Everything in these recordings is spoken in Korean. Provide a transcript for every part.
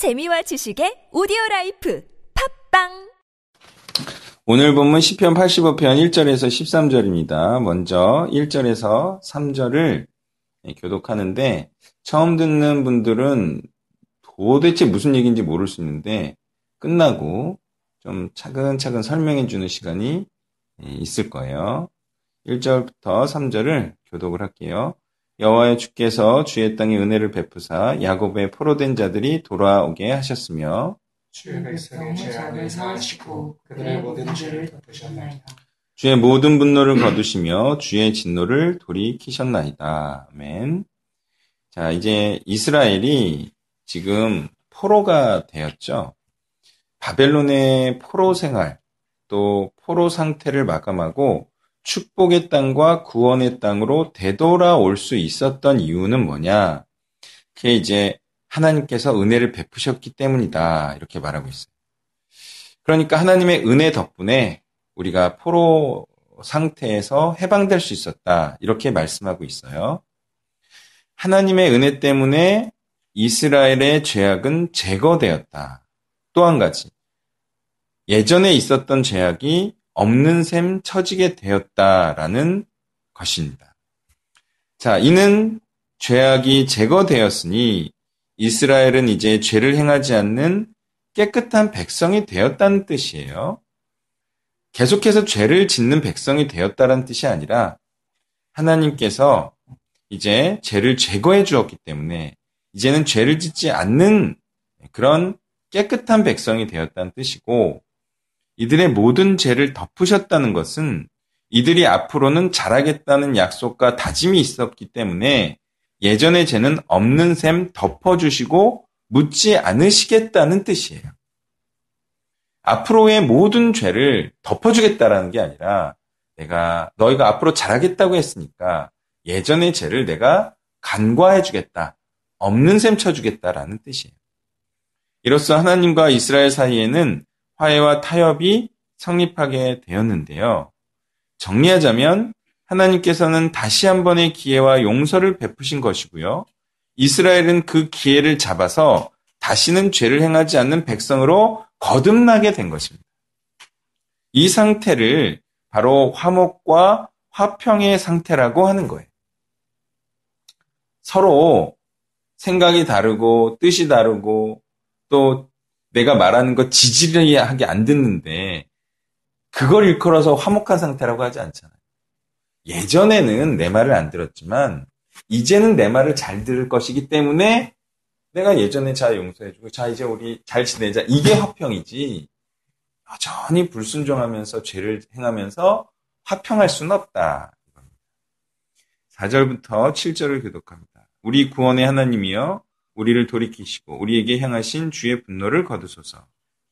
재미와 지식의 오디오 life 팟빵 오늘 본문 시편 85편 1절에서 13절입니다. 먼저 1절에서 3절을 교독하는데 처음 듣는 분들은 도대체 무슨 얘기인지 모를 수 있는데 끝나고 좀 차근차근 설명해 주는 시간이 있을 거예요. 1절부터 3절을 교독을 할게요. 여호와의 주께서 주의 땅에 은혜를 베푸사 야곱의 포로된 자들이 돌아오게 하셨으며 주의 백성의 죄악을 사하시고 그들의 모든 죄를 덮으셨나이다. 주의 모든 분노를 거두시며 주의 진노를 돌이키셨나이다. 아멘. 자, 이제 이스라엘이 지금 포로가 되었죠. 바벨론의 포로 생활, 또 포로 상태를 마감하고 축복의 땅과 구원의 땅으로 되돌아올 수 있었던 이유는 뭐냐? 그게 이제 하나님께서 은혜를 베푸셨기 때문이다. 이렇게 말하고 있어요. 그러니까 하나님의 은혜 덕분에 우리가 포로 상태에서 해방될 수 있었다. 이렇게 말씀하고 있어요. 하나님의 은혜 때문에 이스라엘의 죄악은 제거되었다. 또 한 가지. 예전에 있었던 죄악이 없는 셈 처지게 되었다라는 것입니다. 자, 이는 죄악이 제거되었으니 이스라엘은 이제 죄를 행하지 않는 깨끗한 백성이 되었다는 뜻이에요. 계속해서 죄를 짓는 백성이 되었다는 뜻이 아니라 하나님께서 이제 죄를 제거해 주었기 때문에 이제는 죄를 짓지 않는 그런 깨끗한 백성이 되었다는 뜻이고 이들의 모든 죄를 덮으셨다는 것은 이들이 앞으로는 잘하겠다는 약속과 다짐이 있었기 때문에 예전의 죄는 없는 셈 덮어주시고 묻지 않으시겠다는 뜻이에요. 앞으로의 모든 죄를 덮어주겠다라는 게 아니라 내가 너희가 앞으로 잘하겠다고 했으니까 예전의 죄를 내가 간과해주겠다. 없는 셈 쳐주겠다라는 뜻이에요. 이로써 하나님과 이스라엘 사이에는 화해와 타협이 성립하게 되었는데요. 정리하자면 하나님께서는 다시 한 번의 기회와 용서를 베푸신 것이고요. 이스라엘은 그 기회를 잡아서 다시는 죄를 행하지 않는 백성으로 거듭나게 된 것입니다. 이 상태를 바로 화목과 화평의 상태라고 하는 거예요. 서로 생각이 다르고 뜻이 다르고 또 내가 말하는 거 지지하게 안 듣는데 그걸 일컬어서 화목한 상태라고 하지 않잖아요. 예전에는 내 말을 안 들었지만 이제는 내 말을 잘 들을 것이기 때문에 내가 예전에 자 용서해주고 자 이제 우리 잘 지내자 이게 화평이지 여전히 불순종하면서 죄를 행하면서 화평할 수는 없다. 4절부터 7절을 교독합니다. 우리 구원의 하나님이여 우리를 돌이키시고 우리에게 향하신 주의 분노를 거두소서.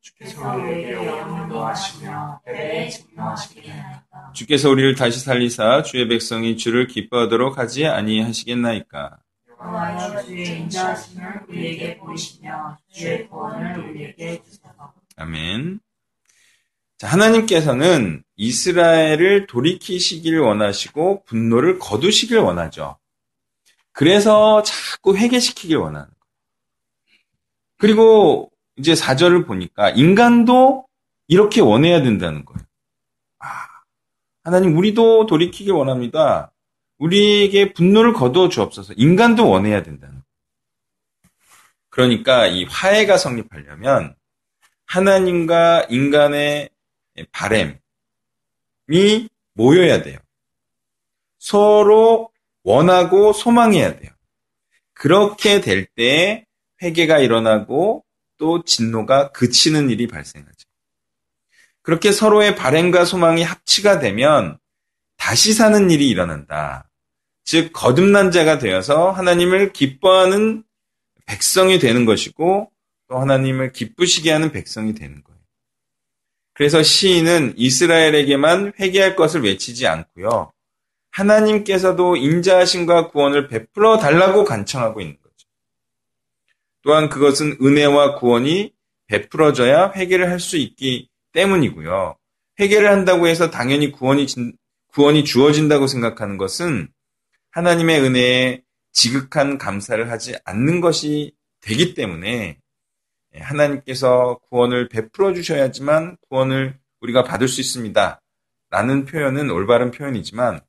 주께서 우리에게 영원도 하시며 배에 증명하시게 하나이다. 주께서 우리를 다시 살리사 주의 백성이 주를 기뻐하도록 하지 아니하시겠나이까. 여호와여 주의 인자하심을 우리에게 보이시며 주의 구원을 우리에게 주소서. 아멘. 자, 하나님께서는 이스라엘을 돌이키시길 원하시고 분노를 거두시길 원하죠. 그래서 자꾸 회개시키길 원하는. 그리고 이제 4절을 보니까 인간도 이렇게 원해야 된다는 거예요. 아, 하나님 우리도 돌이키길 원합니다. 우리에게 분노를 거두어 주옵소서. 인간도 원해야 된다는 거예요. 그러니까 이 화해가 성립하려면 하나님과 인간의 바램이 모여야 돼요. 서로 원하고 소망해야 돼요. 그렇게 될 때 회개가 일어나고 또 진노가 그치는 일이 발생하죠. 그렇게 서로의 바램과 소망이 합치가 되면 다시 사는 일이 일어난다. 즉 거듭난 자가 되어서 하나님을 기뻐하는 백성이 되는 것이고 또 하나님을 기쁘시게 하는 백성이 되는 거예요. 그래서 시인은 이스라엘에게만 회개할 것을 외치지 않고요. 하나님께서도 인자하심과 구원을 베풀어 달라고 간청하고 있는. 또한 그것은 은혜와 구원이 베풀어져야 회개를 할 수 있기 때문이고요. 회개를 한다고 해서 당연히 구원이 구원이 주어진다고 생각하는 것은 하나님의 은혜에 지극한 감사를 하지 않는 것이 되기 때문에 예, 하나님께서 구원을 베풀어 주셔야지만 구원을 우리가 받을 수 있습니다. 라는 표현은 올바른 표현이지만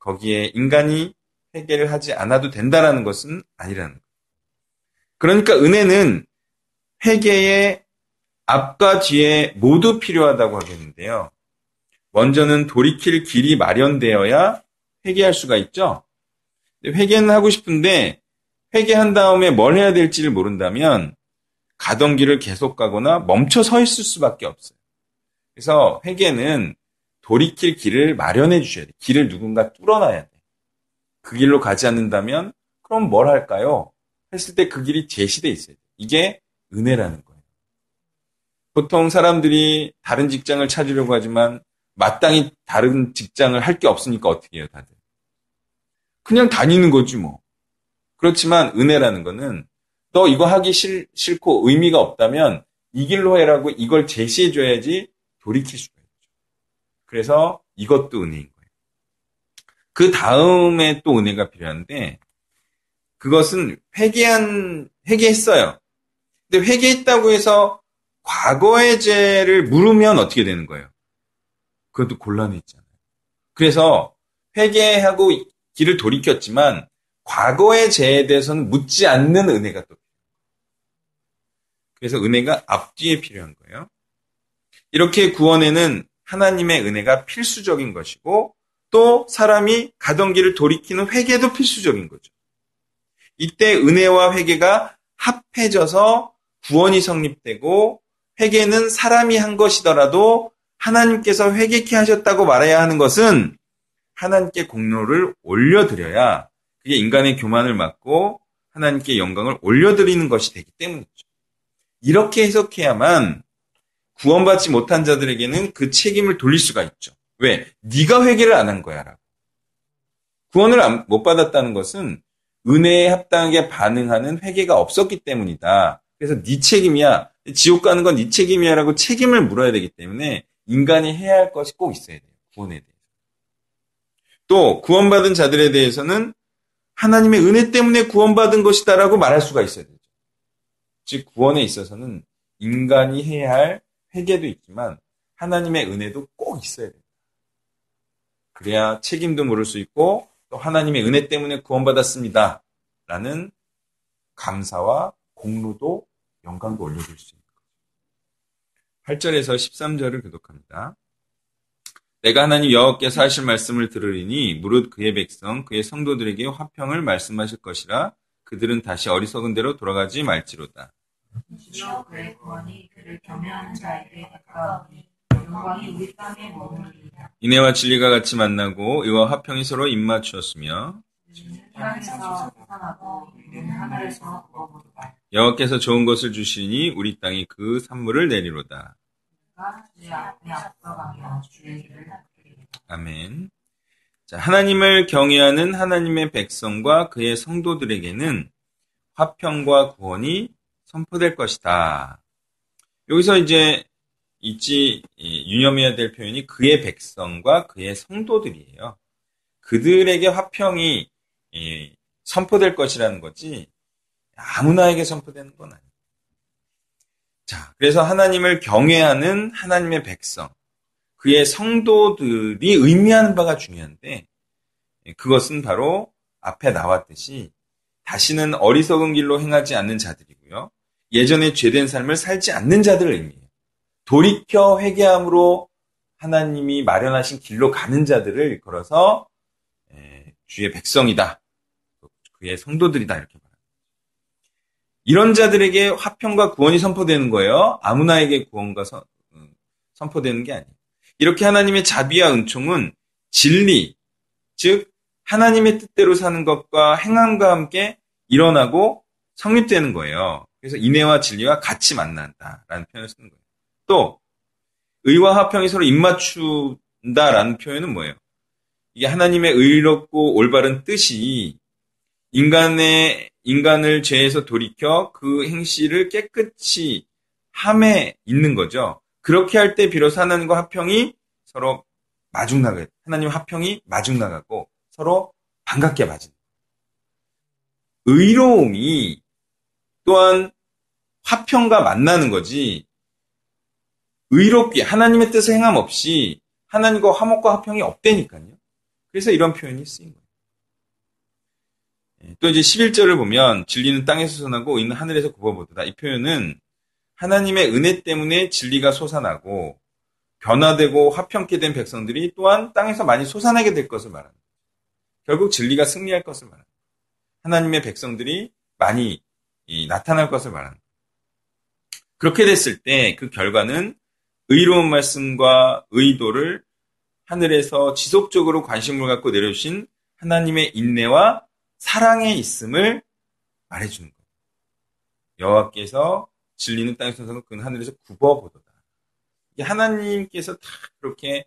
거기에 인간이 회개를 하지 않아도 된다라는 것은 아니라는 거예요. 그러니까 은혜는 회개의 앞과 뒤에 모두 필요하다고 하겠는데요. 먼저는 돌이킬 길이 마련되어야 회개할 수가 있죠. 회개는 하고 싶은데 회개한 다음에 뭘 해야 될지를 모른다면 가던 길을 계속 가거나 멈춰 서 있을 수밖에 없어요. 그래서 회개는 돌이킬 길을 마련해 주셔야 돼. 길을 누군가 뚫어놔야 돼. 그 길로 가지 않는다면 그럼 뭘 할까요? 했을 때 그 길이 제시돼 있어야 돼. 이게 은혜라는 거예요. 보통 사람들이 다른 직장을 찾으려고 하지만 마땅히 다른 직장을 할 게 없으니까 어떻게 해요, 다들? 그냥 다니는 거지 뭐. 그렇지만 은혜라는 거는 너 이거 하기 싫, 싫고 의미가 없다면 이 길로 해라고 이걸 제시해 줘야지 돌이킬 수가 있죠. 그래서 이것도 은혜인 거예요. 그 다음에 또 은혜가 필요한데 그것은 회개한 회개했어요. 근데 회개했다고 해서 과거의 죄를 물으면 어떻게 되는 거예요? 그것도 곤란해 있잖아요. 그래서 회개하고 길을 돌이켰지만 과거의 죄에 대해서는 묻지 않는 은혜가 또. 그래서 은혜가 앞뒤에 필요한 거예요. 이렇게 구원에는 하나님의 은혜가 필수적인 것이고 또 사람이 가던 길을 돌이키는 회개도 필수적인 거죠. 이때 은혜와 회개가 합해져서 구원이 성립되고 회개는 사람이 한 것이더라도 하나님께서 회개케 하셨다고 말해야 하는 것은 하나님께 공로를 올려드려야 그게 인간의 교만을 막고 하나님께 영광을 올려드리는 것이 되기 때문이죠. 이렇게 해석해야만 구원받지 못한 자들에게는 그 책임을 돌릴 수가 있죠. 왜? 네가 회개를 안 한 거야라고. 구원을 못 받았다는 것은 은혜에 합당하게 반응하는 회개가 없었기 때문이다. 그래서 네 책임이야. 지옥 가는 건 네 책임이야라고 책임을 물어야 되기 때문에 인간이 해야 할 것이 꼭 있어야 돼요. 구원에 대해서. 또 구원받은 자들에 대해서는 하나님의 은혜 때문에 구원받은 것이다라고 말할 수가 있어야 되죠. 즉 구원에 있어서는 인간이 해야 할 회개도 있지만 하나님의 은혜도 꼭 있어야 됩니다. 그래야 책임도 물을 수 있고 또 하나님의 은혜 때문에 구원받았습니다. 라는 감사와 공로도 영광도 올려줄 수 있는 거죠. 8절에서 13절을 교독합니다. 내가 하나님 여호와께서 하실 말씀을 들으리니 무릇 그의 백성 그의 성도들에게 화평을 말씀하실 것이라 그들은 다시 어리석은 대로 돌아가지 말지로다. 주여 그의 구원이 그를 경외하는 자에게 가까우니 이 우리 땅에 머무르리이다. 인애와 진리가 같이 만나고 의와 화평이 서로 입맞추었으며. 여호와께서 좋은 것을 주시니 우리 땅이 그 산물을 내리로다. 아멘. 자, 하나님을 경외하는 하나님의 백성과 그의 성도들에게는 화평과 구원이 선포될 것이다. 여기서 이제 잊지 유념해야 될 표현이 그의 백성과 그의 성도들이에요. 그들에게 화평이 선포될 것이라는 거지 아무나에게 선포되는 건 아니에요. 자, 그래서 하나님을 경외하는 하나님의 백성, 그의 성도들이 의미하는 바가 중요한데 그것은 바로 앞에 나왔듯이 다시는 어리석은 길로 행하지 않는 자들이고요. 예전에 죄된 삶을 살지 않는 자들을 의미해요. 돌이켜 회개함으로 하나님이 마련하신 길로 가는 자들을 걸어서 주의 백성이다. 그의 성도들이다. 이렇게 말합니다. 이런 자들에게 화평과 구원이 선포되는 거예요. 아무나에게 구원과 선, 음, 선포되는 게 아니에요. 이렇게 하나님의 자비와 은총은 진리, 즉 하나님의 뜻대로 사는 것과 행함과 함께 일어나고 성립되는 거예요. 그래서 인애와 진리와 같이 만난다라는 표현을 쓰는 거예요. 또 의와 화평이 서로 입맞춘다라는 표현은 뭐예요? 이게 하나님의 의롭고 올바른 뜻이 인간의 인간을 죄에서 돌이켜 그 행실을 깨끗이 함에 있는 거죠. 그렇게 할 때 비로소 하나님과 화평이 서로 마중 나가 하나님 화평이 마중 나가고 서로 반갑게 맞은. 의로움이 또한 화평과 만나는 거지. 의롭게 하나님의 뜻을 행함 없이 하나님과 화목과 화평이 없다니까요. 그래서 이런 표현이 쓰인 거예요. 예, 또 이제 11절을 보면 진리는 땅에서 솟아나고 의는 하늘에서 굽어보도다. 이 표현은 하나님의 은혜 때문에 진리가 솟아나고 변화되고 화평케 된 백성들이 또한 땅에서 많이 솟아나게 될 것을 말합니다. 결국 진리가 승리할 것을 말합니다. 하나님의 백성들이 많이 나타날 것을 말합니다. 그렇게 됐을 때 그 결과는 의로운 말씀과 의도를 하늘에서 지속적으로 관심을 갖고 내려주신 하나님의 인내와 사랑에 있음을 말해주는. 여호와께서 진리는 땅에 서 서 그는 하늘에서 굽어보도다. 하나님께서 다 그렇게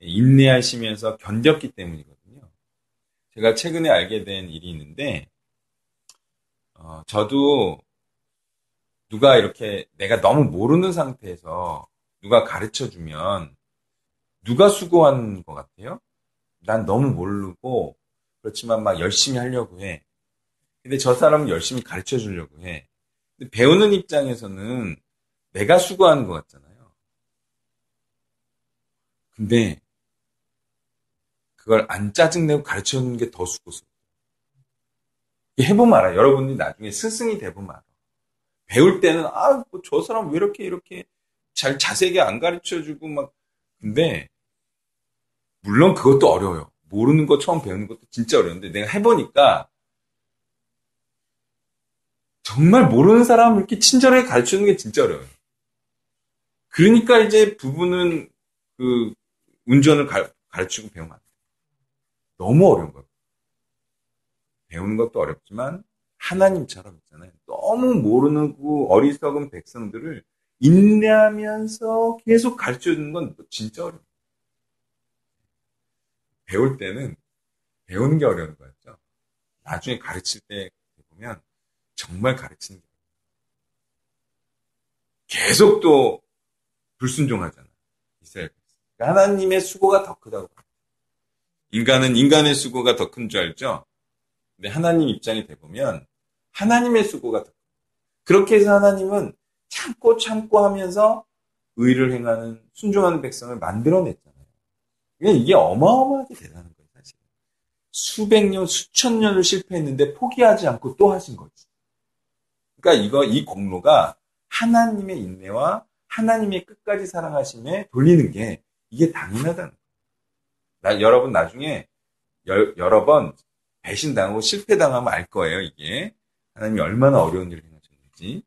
인내하시면서 견뎠기 때문이거든요. 제가 최근에 알게 된 일이 있는데, 어, 저도 누가 이렇게 내가 너무 모르는 상태에서 누가 가르쳐 주면 누가 수고한 것 같아요? 난 너무 모르고 그렇지만 막 열심히 하려고 해. 근데 저 사람은 열심히 가르쳐 주려고 해. 근데 배우는 입장에서는 내가 수고하는 것 같잖아요. 근데 그걸 안 짜증내고 가르쳐 주는 게 더 수고스러워. 해보면 알아요. 여러분들이 나중에 스승이 돼보면 알아. 배울 때는 아, 뭐 저 사람 왜 이렇게 이렇게 잘 자세하게 안 가르쳐 주고 막 근데 물론 그것도 어려워요. 모르는 거 처음 배우는 것도 진짜 어려운데 내가 해보니까 정말 모르는 사람을 이렇게 친절하게 가르치는 게 진짜 어려워요. 그러니까 이제 부부는 그 운전을 가, 르치고 배우면 안 돼요. 너무 어려운 거예요. 배우는 것도 어렵지만 하나님처럼 있잖아요. 너무 모르는 그 어리석은 백성들을 인내하면서 계속 가르쳐 주는 건 진짜 어려워요. 배울 때는 배우는 게 어려운 거였죠. 나중에 가르칠 때 보면 정말 가르치는 게 계속 또 불순종하잖아. 이스라엘 하나님의 수고가 더 크다고. 인간은 인간의 수고가 더 큰 줄 알죠? 근데 하나님 입장이 돼보면 하나님의 수고가 더 그렇게 해서 하나님은 참고 참고 하면서 의를 행하는 순종하는 백성을 만들어냈잖아요. 그러니까 이게 어마어마하게 대단한 거예요, 사실. 수백 년, 수천 년을 실패했는데 포기하지 않고 또 하신 거지. 그러니까 이거 이 공로가 하나님의 인내와 하나님의 끝까지 사랑하심에 돌리는 게 이게 당연하다는 거예요. 나, 여러분 나중에 여, 여러 번 배신당하고 실패당하면 알 거예요, 이게. 하나님이 얼마나 어려운 일을 행하셨는지.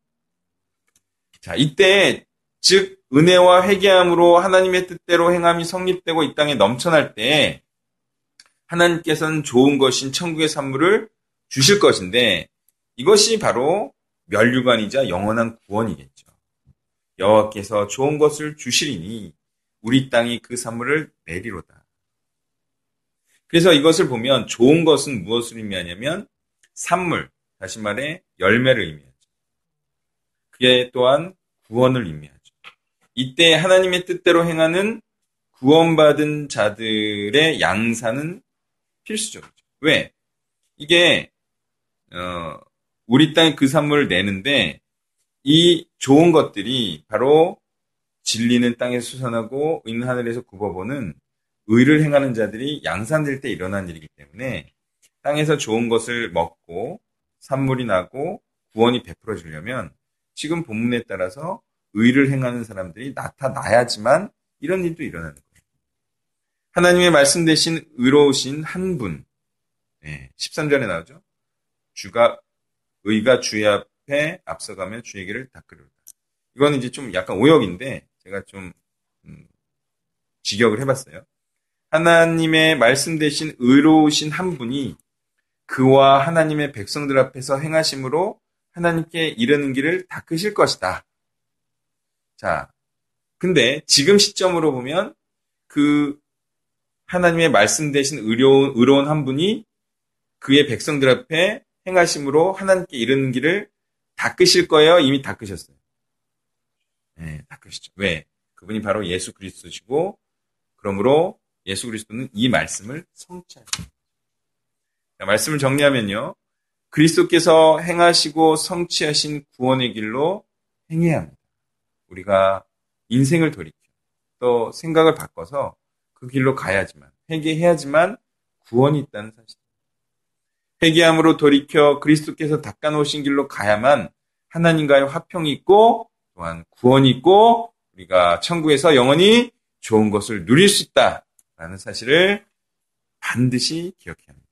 자, 이때, 즉, 은혜와 회개함으로 하나님의 뜻대로 행함이 성립되고 이 땅에 넘쳐날 때, 하나님께서는 좋은 것인 천국의 산물을 주실 것인데, 이것이 바로 멸류관이자 영원한 구원이겠죠. 여호와께서 좋은 것을 주시리니 우리 땅이 그 산물을 내리로다. 그래서 이것을 보면 좋은 것은 무엇을 의미하냐면 산물, 다시 말해 열매를 의미하죠. 그게 또한 구원을 의미하죠. 이때 하나님의 뜻대로 행하는 구원받은 자들의 양산은 필수적이죠. 왜? 이게 어, 우리 땅에 그 산물을 내는데 이 좋은 것들이 바로 진리는 땅에 수선하고 있는 하늘에서 굽어보는 의를 행하는 자들이 양산될 때 일어난 일이기 때문에 땅에서 좋은 것을 먹고 산물이 나고 구원이 베풀어지려면 지금 본문에 따라서 의를 행하는 사람들이 나타나야지만 이런 일도 일어나는 거예요. 하나님의 말씀 대신 의로우신 한 분. 네, 13절에 나오죠. 주가, 의가 주의 앞에 앞서가며 주의 길을 닦으리로다. 이거는 이제 좀 약간 오역인데 제가 좀 음, 직역을 해봤어요. 하나님의 말씀 대신 의로우신 한 분이 그와 하나님의 백성들 앞에서 행하심으로 하나님께 이르는 길을 닦으실 것이다. 자, 근데 지금 시점으로 보면 그 하나님의 말씀 대신 의로운, 의로운 한 분이 그의 백성들 앞에 행하심으로 하나님께 이르는 길을 닦으실 거예요? 이미 닦으셨어요. 네, 닦으시죠. 왜? 그분이 바로 예수 그리스도시고, 그러므로 예수 그리스도는 이 말씀을 성취하십니다. 말씀을 정리하면요. 그리스도께서 행하시고 성취하신 구원의 길로 행해야 합니다. 우리가 인생을 돌이켜 또 생각을 바꿔서 그 길로 가야지만 회개해야지만 구원이 있다는 사실. 회개함으로 돌이켜 그리스도께서 닦아놓으신 길로 가야만 하나님과의 화평이 있고 또한 구원이 있고 우리가 천국에서 영원히 좋은 것을 누릴 수 있다라는 사실을 반드시 기억해야 합니다.